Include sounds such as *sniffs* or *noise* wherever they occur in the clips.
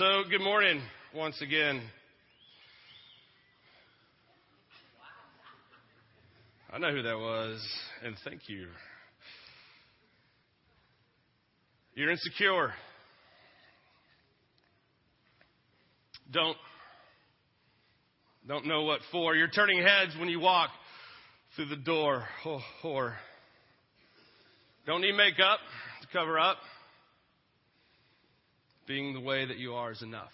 So, good morning once again. I know who that was, and thank you. You're insecure. Don't don't know what for. You're turning heads when you walk through the door. Oh, or don't need makeup to cover up. Being the way that you are is enough.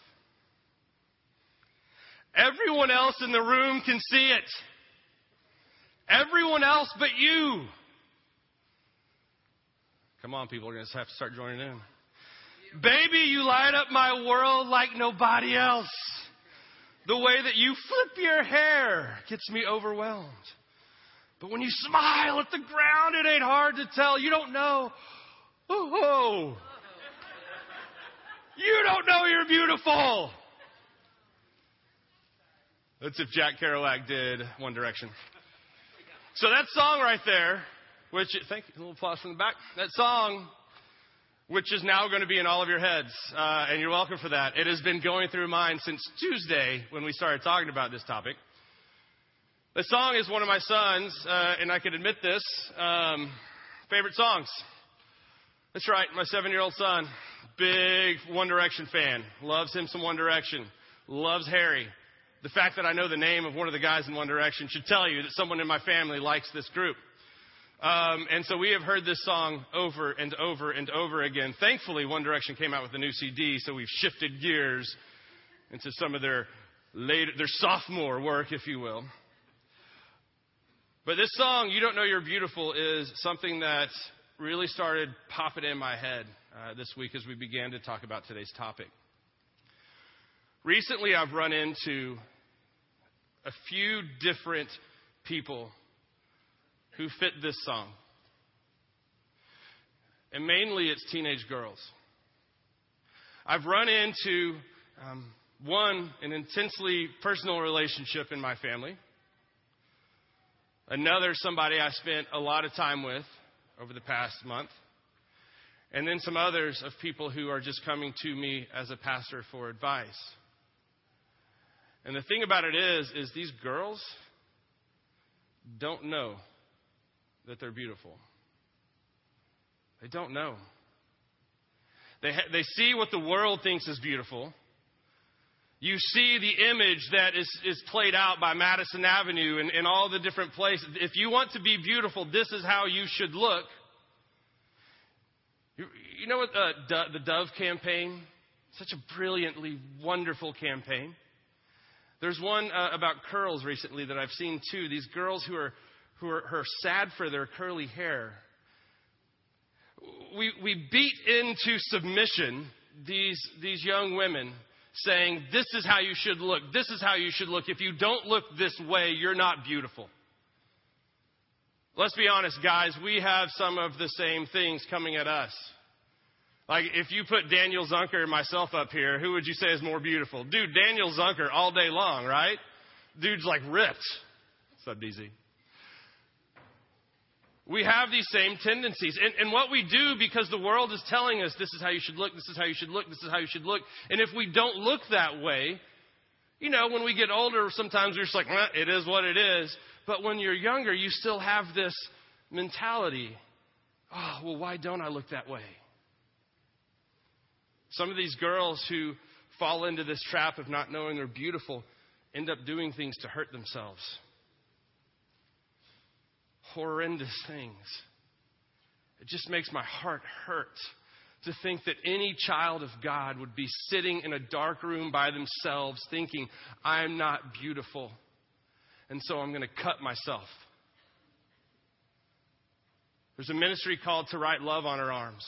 Everyone else in the room can see it. Everyone else but you. Come on, people, we're going to have to start joining in. Baby, you light up my world like nobody else. The way that you flip your hair gets me overwhelmed. But when you smile at the ground, it ain't hard to tell. You don't know. Oh, oh. You don't know you're beautiful. That's if Jack Kerouac did One Direction. So that song right there, which, thank you, a little applause from the back. That song, which is now going to be in all of your heads, uh, and you're welcome for that. It has been going through mine since Tuesday when we started talking about this topic. The song is one of my sons, uh, and I can admit this, um, favorite songs. That's right, my seven year old son, big One Direction fan, loves him some One Direction, loves Harry. The fact that I know the name of one of the guys in One Direction should tell you that someone in my family likes this group. Um, and so we have heard this song over and over and over again. Thankfully, One Direction came out with a new CD, so we've shifted gears into some of their later, their sophomore work, if you will. But this song, You Don't Know You're Beautiful, is something that really started popping in my head uh, this week as we began to talk about today's topic. Recently, I've run into a few different people who fit this song. And mainly it's teenage girls. I've run into um, one, an intensely personal relationship in my family. Another, somebody I spent a lot of time with over the past month. And then some others of people who are just coming to me as a pastor for advice. And the thing about it is, is these girls don't know that they're beautiful. They don't know. They, ha- they see what the world thinks is beautiful. You see the image that is, is played out by Madison Avenue and, and all the different places. If you want to be beautiful, this is how you should look. You, you know what uh, the Dove campaign? Such a brilliantly wonderful campaign. There's one uh, about curls recently that I've seen too. These girls who are who are, who are sad for their curly hair. We we beat into submission these these young women saying, This is how you should look. This is how you should look. If you don't look this way, you're not beautiful. Let's be honest, guys, we have some of the same things coming at us. Like, if you put Daniel Zunker and myself up here, who would you say is more beautiful? Dude, Daniel Zunker all day long, right? Dude's like ripped. Up, DZ? We have these same tendencies. And, and what we do, because the world is telling us this is how you should look, this is how you should look, this is how you should look. And if we don't look that way, you know, when we get older, sometimes we're just like, it is what it is. But when you're younger, you still have this mentality. Oh, well, why don't I look that way? Some of these girls who fall into this trap of not knowing they're beautiful end up doing things to hurt themselves horrendous things. It just makes my heart hurt to think that any child of God would be sitting in a dark room by themselves thinking, I'm not beautiful, and so I'm going to cut myself. There's a ministry called To Write Love on Her Arms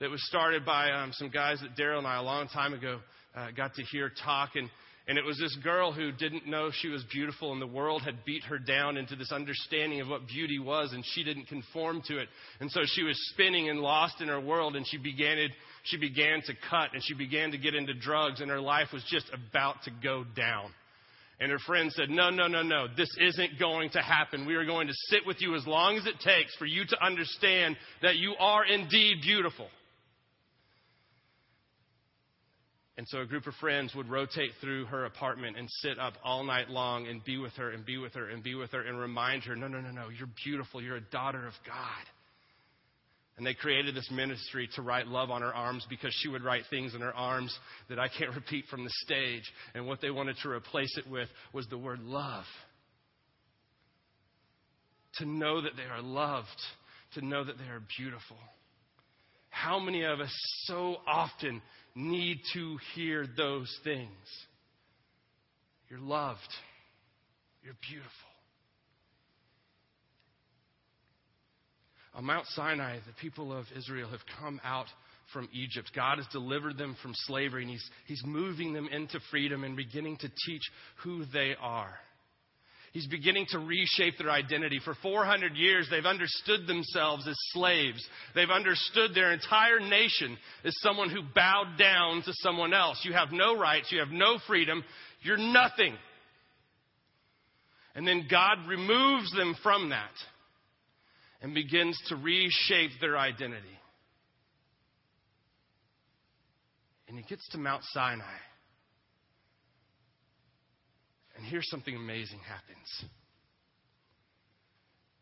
that was started by um, some guys that Daryl and I a long time ago uh, got to hear talk. And and it was this girl who didn't know she was beautiful, and the world had beat her down into this understanding of what beauty was, and she didn't conform to it. And so she was spinning and lost in her world, and she began, it, she began to cut, and she began to get into drugs, and her life was just about to go down. And her friend said, No, no, no, no, this isn't going to happen. We are going to sit with you as long as it takes for you to understand that you are indeed beautiful. And so a group of friends would rotate through her apartment and sit up all night long and be with her and be with her and be with her and remind her, no, no, no, no, you're beautiful. You're a daughter of God. And they created this ministry to write love on her arms because she would write things in her arms that I can't *laughs* repeat from the stage. And what they wanted to replace it with was the word love. To know that they are loved, to know that they are beautiful. How many of us so often need to hear those things? You're loved. You're beautiful. On Mount Sinai, the people of Israel have come out from Egypt. God has delivered them from slavery, and He's, he's moving them into freedom and beginning to teach who they are. He's beginning to reshape their identity. For 400 years, they've understood themselves as slaves. They've understood their entire nation as someone who bowed down to someone else. You have no rights. You have no freedom. You're nothing. And then God removes them from that and begins to reshape their identity. And he gets to Mount Sinai. And here's something amazing happens.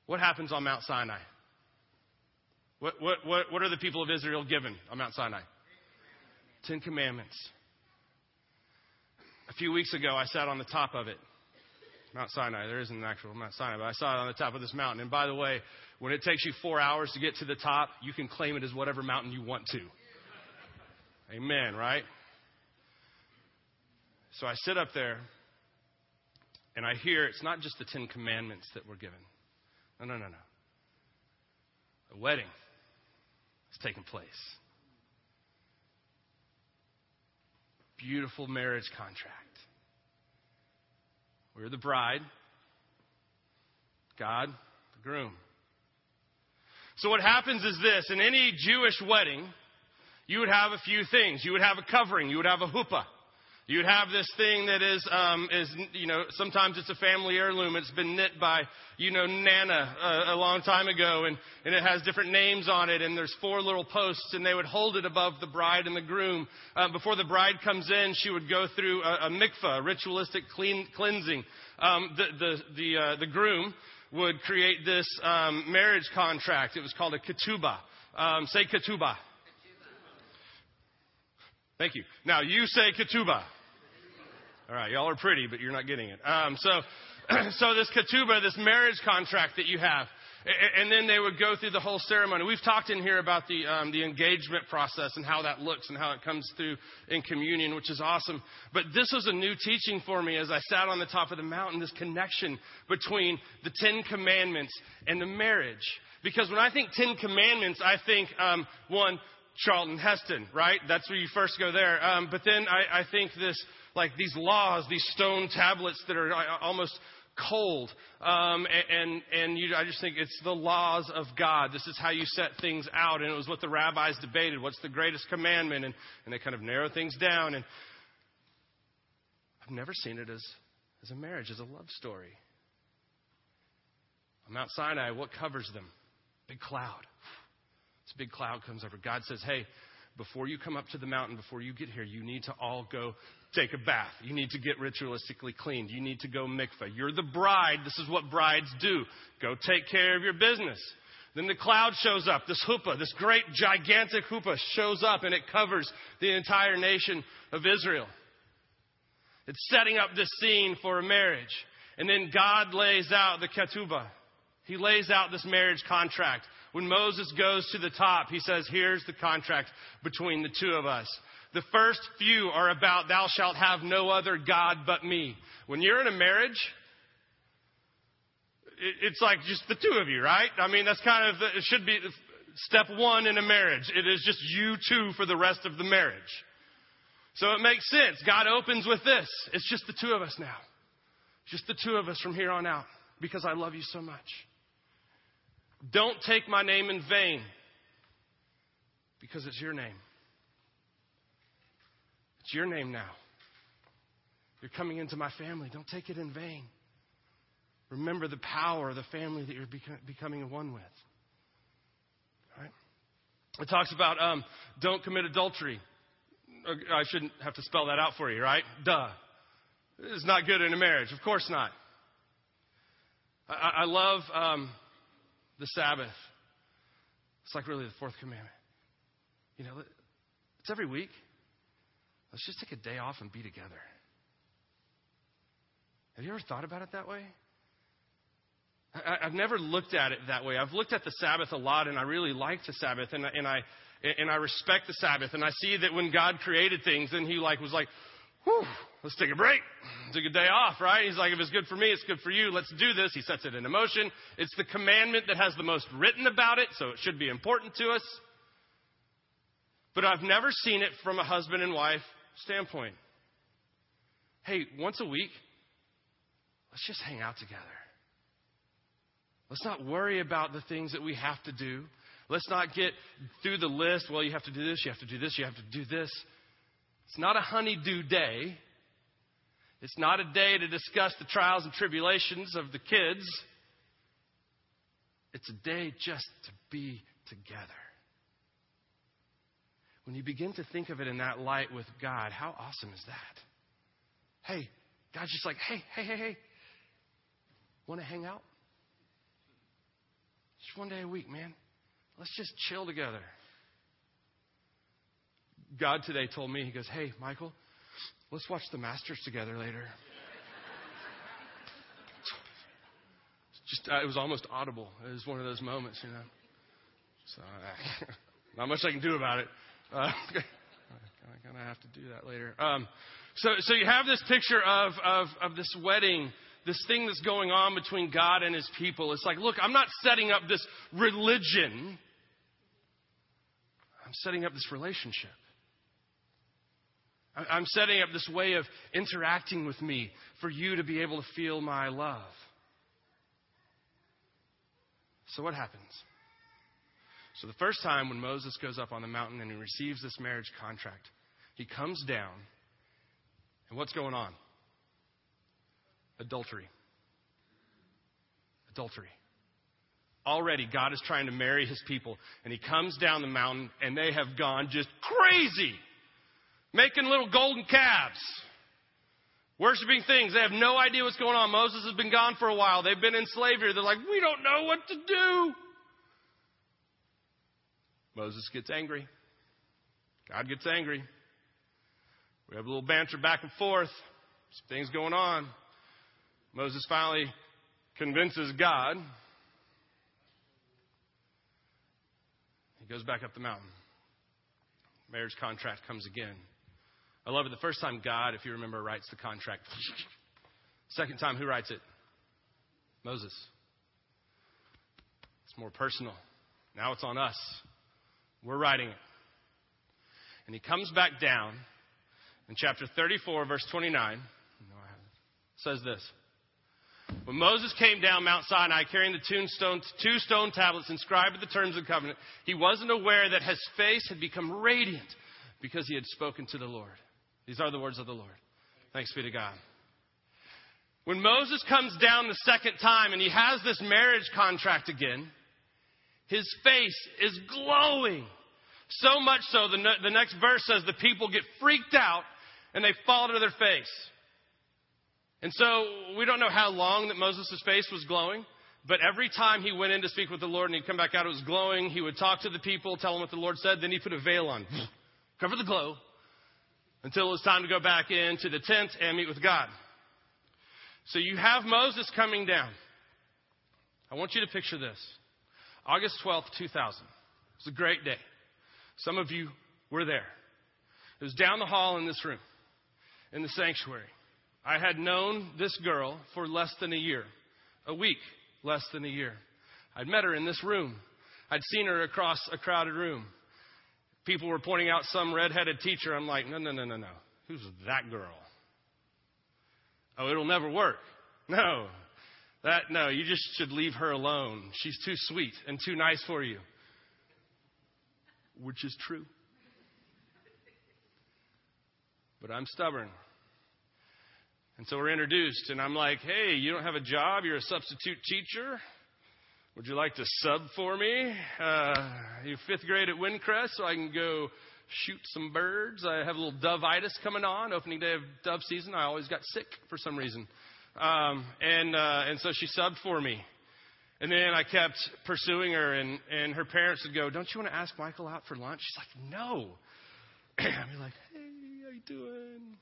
What happens on Mount Sinai? What, what, what, what are the people of Israel given on Mount Sinai? Ten Commandments. A few weeks ago, I sat on the top of it. Mount Sinai. There isn't an actual Mount Sinai, but I saw it on the top of this mountain. And by the way, when it takes you four hours to get to the top, you can claim it as whatever mountain you want to. Amen, right? So I sit up there and I hear it's not just the Ten Commandments that were given. No, no, no, no. A wedding is taking place. Beautiful marriage contract. We're the bride, God, the groom. So, what happens is this in any Jewish wedding, you would have a few things. You would have a covering, you would have a huppah. You'd have this thing that is, um, is, you know, sometimes it's a family heirloom. It's been knit by, you know, Nana uh, a long time ago, and, and it has different names on it, and there's four little posts, and they would hold it above the bride and the groom. Uh, before the bride comes in, she would go through a, a mikvah, a ritualistic clean, cleansing. Um, the the the, uh, the groom would create this um, marriage contract. It was called a ketubah. Um, say ketubah. Thank you. Now you say ketubah. All right, y'all are pretty, but you're not getting it. Um, so, *clears throat* so this ketubah, this marriage contract that you have, and then they would go through the whole ceremony. We've talked in here about the um, the engagement process and how that looks and how it comes through in communion, which is awesome. But this was a new teaching for me as I sat on the top of the mountain. This connection between the Ten Commandments and the marriage. Because when I think Ten Commandments, I think um, one Charlton Heston, right? That's where you first go there. Um, but then I, I think this, like these laws, these stone tablets that are uh, almost cold. Um, and and you, I just think it's the laws of God. This is how you set things out. And it was what the rabbis debated. What's the greatest commandment? And, and they kind of narrow things down. And I've never seen it as, as a marriage, as a love story. On Mount Sinai, what covers them? Big cloud. This big cloud comes over. God says, Hey, before you come up to the mountain, before you get here, you need to all go take a bath. You need to get ritualistically cleaned. You need to go mikvah. You're the bride. This is what brides do. Go take care of your business. Then the cloud shows up, this huppah, this great gigantic huppah shows up and it covers the entire nation of Israel. It's setting up this scene for a marriage. And then God lays out the ketubah. He lays out this marriage contract. When Moses goes to the top, he says, Here's the contract between the two of us. The first few are about, Thou shalt have no other God but me. When you're in a marriage, it's like just the two of you, right? I mean, that's kind of, it should be step one in a marriage. It is just you two for the rest of the marriage. So it makes sense. God opens with this. It's just the two of us now. Just the two of us from here on out because I love you so much. Don't take my name in vain because it's your name. It's your name now. You're coming into my family. Don't take it in vain. Remember the power of the family that you're becoming one with. It talks about um, don't commit adultery. I shouldn't have to spell that out for you, right? Duh. It's not good in a marriage. Of course not. I, I love um, the Sabbath. It's like really the fourth commandment. You know, it's every week. Let's just take a day off and be together. Have you ever thought about it that way? I, have never looked at it that way. I've looked at the Sabbath a lot, and I really like the Sabbath, and, and I and I respect the Sabbath, and I see that when God created things, then He like was like, "Whew, let's take a break, take a day off." Right? He's like, "If it's good for me, it's good for you. Let's do this." He sets it into motion. It's the commandment that has the most written about it, so it should be important to us. But I've never seen it from a husband and wife standpoint. Hey, once a week, let's just hang out together. Let's not worry about the things that we have to do. Let's not get through the list. Well, you have to do this, you have to do this, you have to do this. It's not a honeydew day. It's not a day to discuss the trials and tribulations of the kids. It's a day just to be together. When you begin to think of it in that light with God, how awesome is that? Hey, God's just like, hey, hey, hey, hey, want to hang out? Just one day a week, man. Let's just chill together. God today told me, He goes, Hey, Michael, let's watch the Masters together later. Just, uh, it was almost audible. It was one of those moments, you know. So, uh, *laughs* not much I can do about it. Uh, *laughs* I'm gonna have to do that later. Um, so, so you have this picture of, of, of this wedding this thing that's going on between God and his people. It's like, look, I'm not setting up this religion, I'm setting up this relationship. I'm setting up this way of interacting with me for you to be able to feel my love. So, what happens? So, the first time when Moses goes up on the mountain and he receives this marriage contract, he comes down, and what's going on? Adultery. Adultery. Already, God is trying to marry his people, and he comes down the mountain, and they have gone just crazy, making little golden calves, worshiping things. They have no idea what's going on. Moses has been gone for a while. They've been in slavery. They're like, we don't know what to do. Moses gets angry. God gets angry. We have a little banter back and forth. Some things going on. Moses finally convinces God. He goes back up the mountain. Marriage contract comes again. I love it. The first time God, if you remember, writes the contract. Second time, who writes it? Moses. It's more personal. Now it's on us. We're writing it. And he comes back down in chapter 34, verse 29. Says this when Moses came down Mount Sinai carrying the two stone, two stone tablets inscribed with the terms of the covenant, he wasn't aware that his face had become radiant because he had spoken to the Lord. These are the words of the Lord. Thanks be to God. When Moses comes down the second time and he has this marriage contract again, his face is glowing. So much so, the, the next verse says the people get freaked out and they fall to their face. And so we don't know how long that Moses' face was glowing, but every time he went in to speak with the Lord and he'd come back out, it was glowing. He would talk to the people, tell them what the Lord said, then he put a veil on, *sniffs* cover the glow, until it was time to go back into the tent and meet with God. So you have Moses coming down. I want you to picture this. August 12th, 2000. It was a great day. Some of you were there. It was down the hall in this room, in the sanctuary. I had known this girl for less than a year, a week less than a year. I'd met her in this room. I'd seen her across a crowded room. People were pointing out some redheaded teacher. I'm like, no, no, no, no, no. Who's that girl? Oh, it'll never work. No. That, no, you just should leave her alone. She's too sweet and too nice for you. Which is true. But I'm stubborn. And so we're introduced, and I'm like, hey, you don't have a job? You're a substitute teacher? Would you like to sub for me? Uh, you fifth grade at Windcrest, so I can go shoot some birds. I have a little dovitis coming on, opening day of dove season. I always got sick for some reason. Um, and, uh, and so she subbed for me. And then I kept pursuing her, and, and her parents would go, Don't you want to ask Michael out for lunch? She's like, No. *clears throat* I'd be like, Hey, how you doing?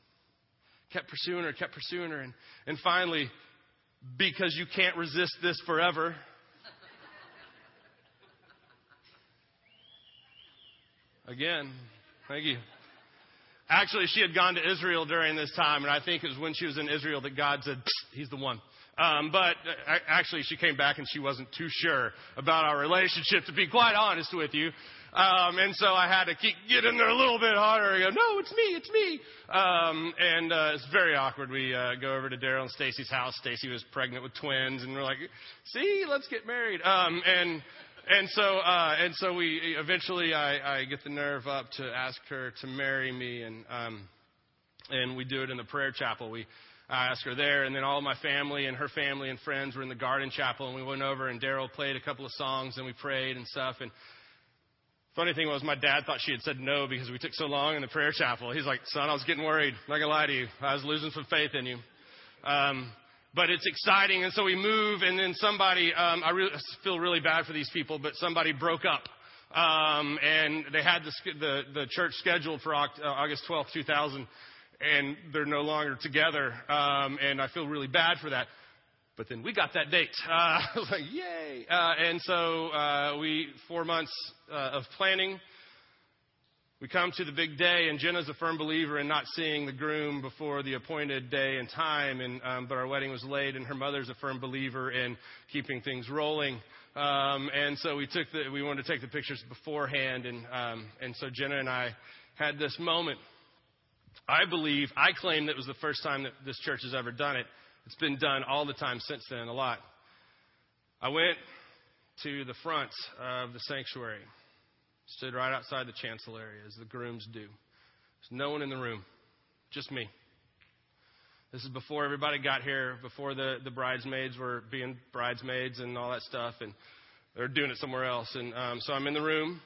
Kept pursuing her, kept pursuing her. And, and finally, because you can't resist this forever, again, thank you. Actually, she had gone to Israel during this time, and I think it was when she was in Israel that God said, He's the one. Um, but uh, actually, she came back and she wasn't too sure about our relationship, to be quite honest with you. Um, and so I had to keep getting there a little bit harder. Go, no, it's me, it's me. Um, and uh, it's very awkward. We uh, go over to Daryl and Stacy's house. Stacy was pregnant with twins, and we're like, see, let's get married. Um, and and so uh, and so we eventually I, I get the nerve up to ask her to marry me, and um, and we do it in the prayer chapel. We I asked her there, and then all my family and her family and friends were in the garden chapel, and we went over, and Daryl played a couple of songs, and we prayed and stuff. And funny thing was, my dad thought she had said no because we took so long in the prayer chapel. He's like, "Son, I was getting worried. I'm not gonna lie to you, I was losing some faith in you." Um, but it's exciting, and so we move, and then somebody, um, I really, feel really bad for these people, but somebody broke up. Um, and they had the, the, the church scheduled for uh, August 12th, 2000 and they're no longer together. Um, and I feel really bad for that. But then we got that date. *laughs* Uh, I was like, yay! Uh, and so uh, we four months uh, of planning. We come to the big day, and Jenna's a firm believer in not seeing the groom before the appointed day and time. And um, but our wedding was late, and her mother's a firm believer in keeping things rolling. Um, and so we took the we wanted to take the pictures beforehand, and um, and so Jenna and I had this moment I believe, I claim that it was the first time that this church has ever done it. It's been done all the time since then, a lot. I went to the front of the sanctuary, stood right outside the chancel area, as the grooms do. There's no one in the room, just me. This is before everybody got here, before the, the bridesmaids were being bridesmaids and all that stuff, and they're doing it somewhere else. And um, so I'm in the room,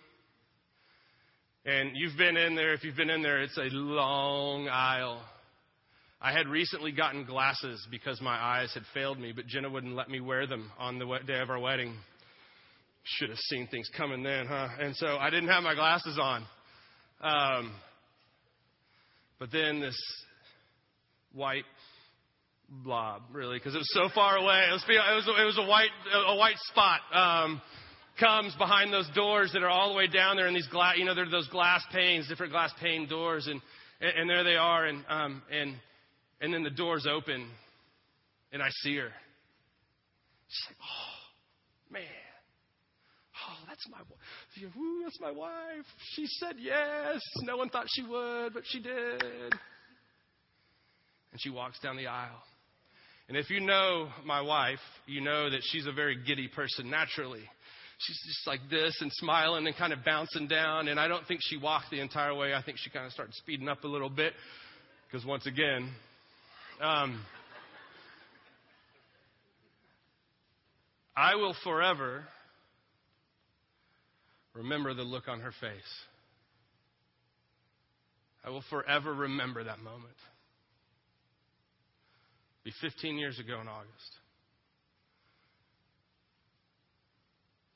and you've been in there, if you've been in there, it's a long aisle. I had recently gotten glasses because my eyes had failed me, but Jenna wouldn't let me wear them on the day of our wedding. Should have seen things coming then, huh? And so I didn't have my glasses on. Um, but then this white blob, really, because it was so far away. It was, it was, it was a white, a white spot. Um, comes behind those doors that are all the way down there, and these glass, you know, there are those glass panes, different glass pane doors, and and, there they are, and um and and then the doors open, and I see her. She's like, oh man, that's my Ooh, that's my wife. She said yes. No one thought she would, but she did. And she walks down the aisle. And if you know my wife, you know that she's a very giddy person naturally she's just like this and smiling and kind of bouncing down. And I don't think she walked the entire way. I think she kind of started speeding up a little bit because once again, um, I will forever remember the look on her face. I will forever remember that moment. Be 15 years ago in August.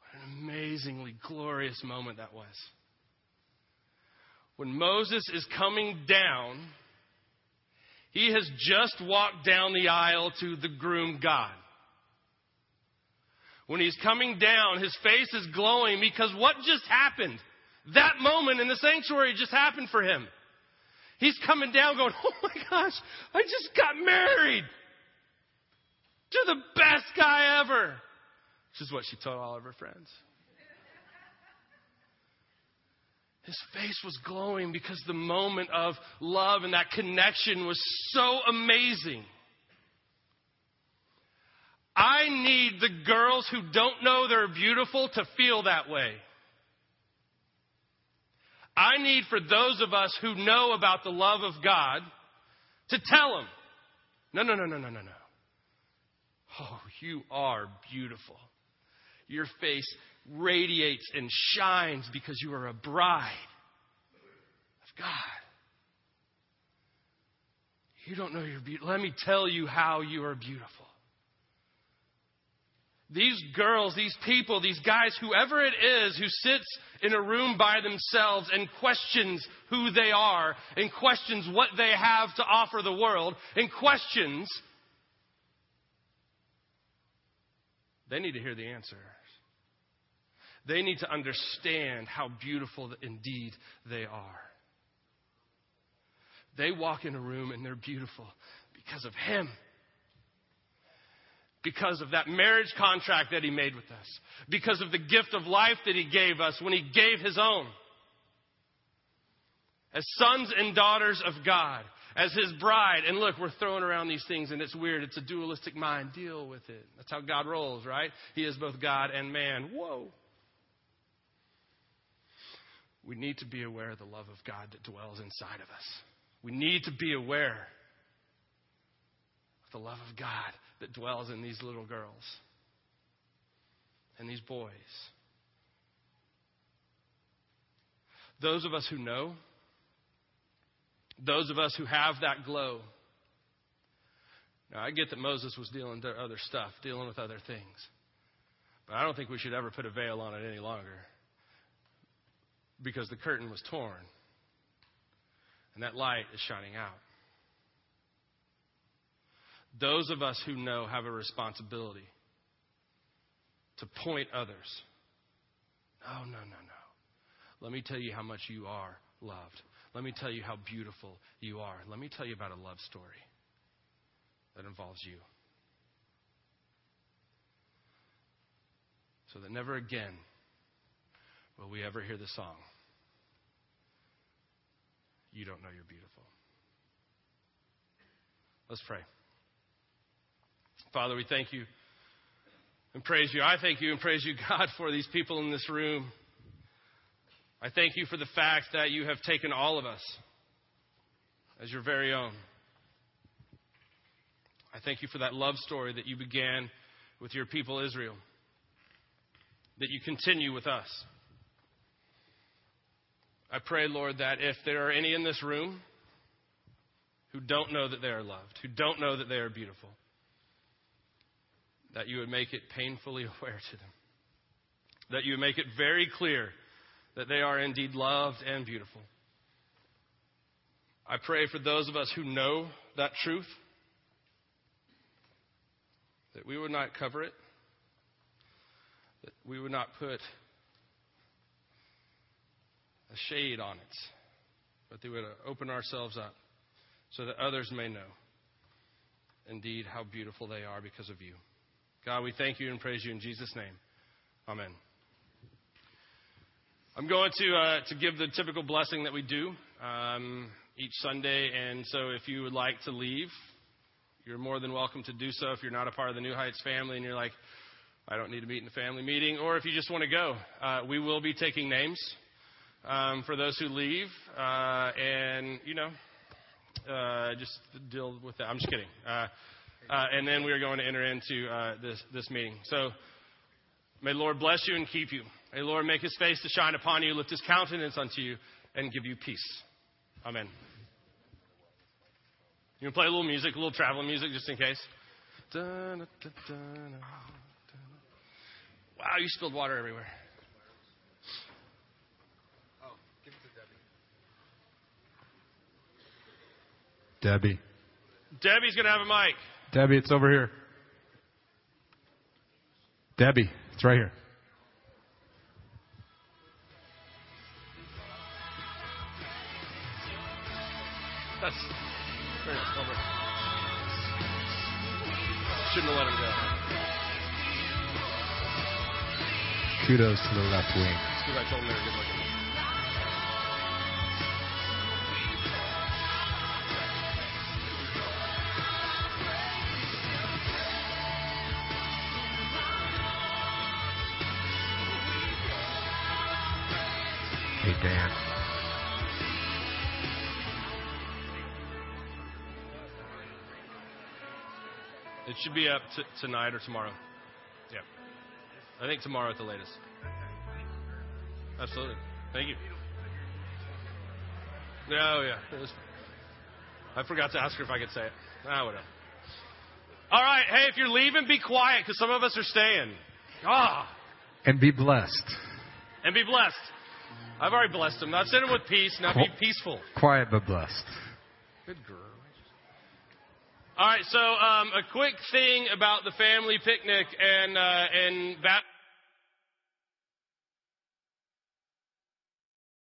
What an amazingly glorious moment that was. When Moses is coming down, he has just walked down the aisle to the groom God. When he's coming down, his face is glowing because what just happened? That moment in the sanctuary just happened for him. He's coming down going, Oh my gosh, I just got married to the best guy ever. This is what she told all of her friends. His face was glowing because the moment of love and that connection was so amazing. I need the girls who don't know they're beautiful to feel that way. I need for those of us who know about the love of God to tell them, no, no, no, no, no, no, no. Oh, you are beautiful. Your face radiates and shines because you are a bride. Of God. You don't know you're beautiful. Let me tell you how you are beautiful. These girls, these people, these guys, whoever it is who sits in a room by themselves and questions who they are, and questions what they have to offer the world, and questions, they need to hear the answers. They need to understand how beautiful indeed they are. They walk in a room and they're beautiful because of Him because of that marriage contract that He made with us, because of the gift of life that He gave us when He gave His own. As sons and daughters of God, as His bride. And look, we're throwing around these things and it's weird. It's a dualistic mind. Deal with it. That's how God rolls, right? He is both God and man. Whoa. We need to be aware of the love of God that dwells inside of us. We need to be aware of the love of God that dwells in these little girls and these boys. Those of us who know, those of us who have that glow. Now, I get that Moses was dealing with other stuff, dealing with other things. But I don't think we should ever put a veil on it any longer because the curtain was torn and that light is shining out. Those of us who know have a responsibility to point others. No, no, no, no. Let me tell you how much you are loved. Let me tell you how beautiful you are. Let me tell you about a love story that involves you. So that never again will we ever hear the song, You Don't Know You're Beautiful. Let's pray. Father, we thank you and praise you. I thank you and praise you, *laughs* God, for these people in this room. I thank you for the fact that you have taken all of us as your very own. I thank you for that love story that you began with your people Israel, that you continue with us. I pray, Lord, that if there are any in this room who don't know that they are loved, who don't know that they are beautiful, that you would make it painfully *laughs* aware to them, that you would make it very clear that they are indeed loved and beautiful. I pray for those of us who know that truth that we would not cover it, that we would not put a shade on it, but that we would open ourselves up so that others may know indeed how beautiful they are because of you. God, we thank you and praise you in Jesus' name. Amen. I'm going to uh, to give the typical blessing that we do um, each Sunday, and so if you would like to leave, you're more than welcome to do so. If you're not a part of the New Heights family and you're like, I don't need to meet in a family meeting, or if you just want to go, uh, we will be taking names um, for those who leave, uh, and you know, uh, just deal with that. I'm just kidding. Uh, and then we are going to enter into uh, this, this meeting. So may the Lord bless you and keep you. May the Lord make his face to shine upon you, lift his countenance unto you, and give you peace. Amen. You can play a little music, a little traveling music, just in case? Wow, you spilled water everywhere. Oh, give it to Debbie. Debbie. Debbie's going to have a mic. Debbie, it's over here. Debbie, it's right here. That's very nice. Over. Shouldn't have let him go. Kudos to the left wing. because I told him they were good looking. Hey, Dan. It should be up t- tonight or tomorrow. Yeah. I think tomorrow at the latest. Absolutely. Thank you. Oh, yeah. Was- I forgot to ask her if I could say it. Ah, whatever. All right. Hey, if you're leaving, be quiet because some of us are staying. Ah. And be blessed. And be blessed. I've already blessed them. Now send them with peace. Now be peaceful. Quiet but blessed. Good girl. All right, so um, a quick thing about the family picnic and uh, and bap-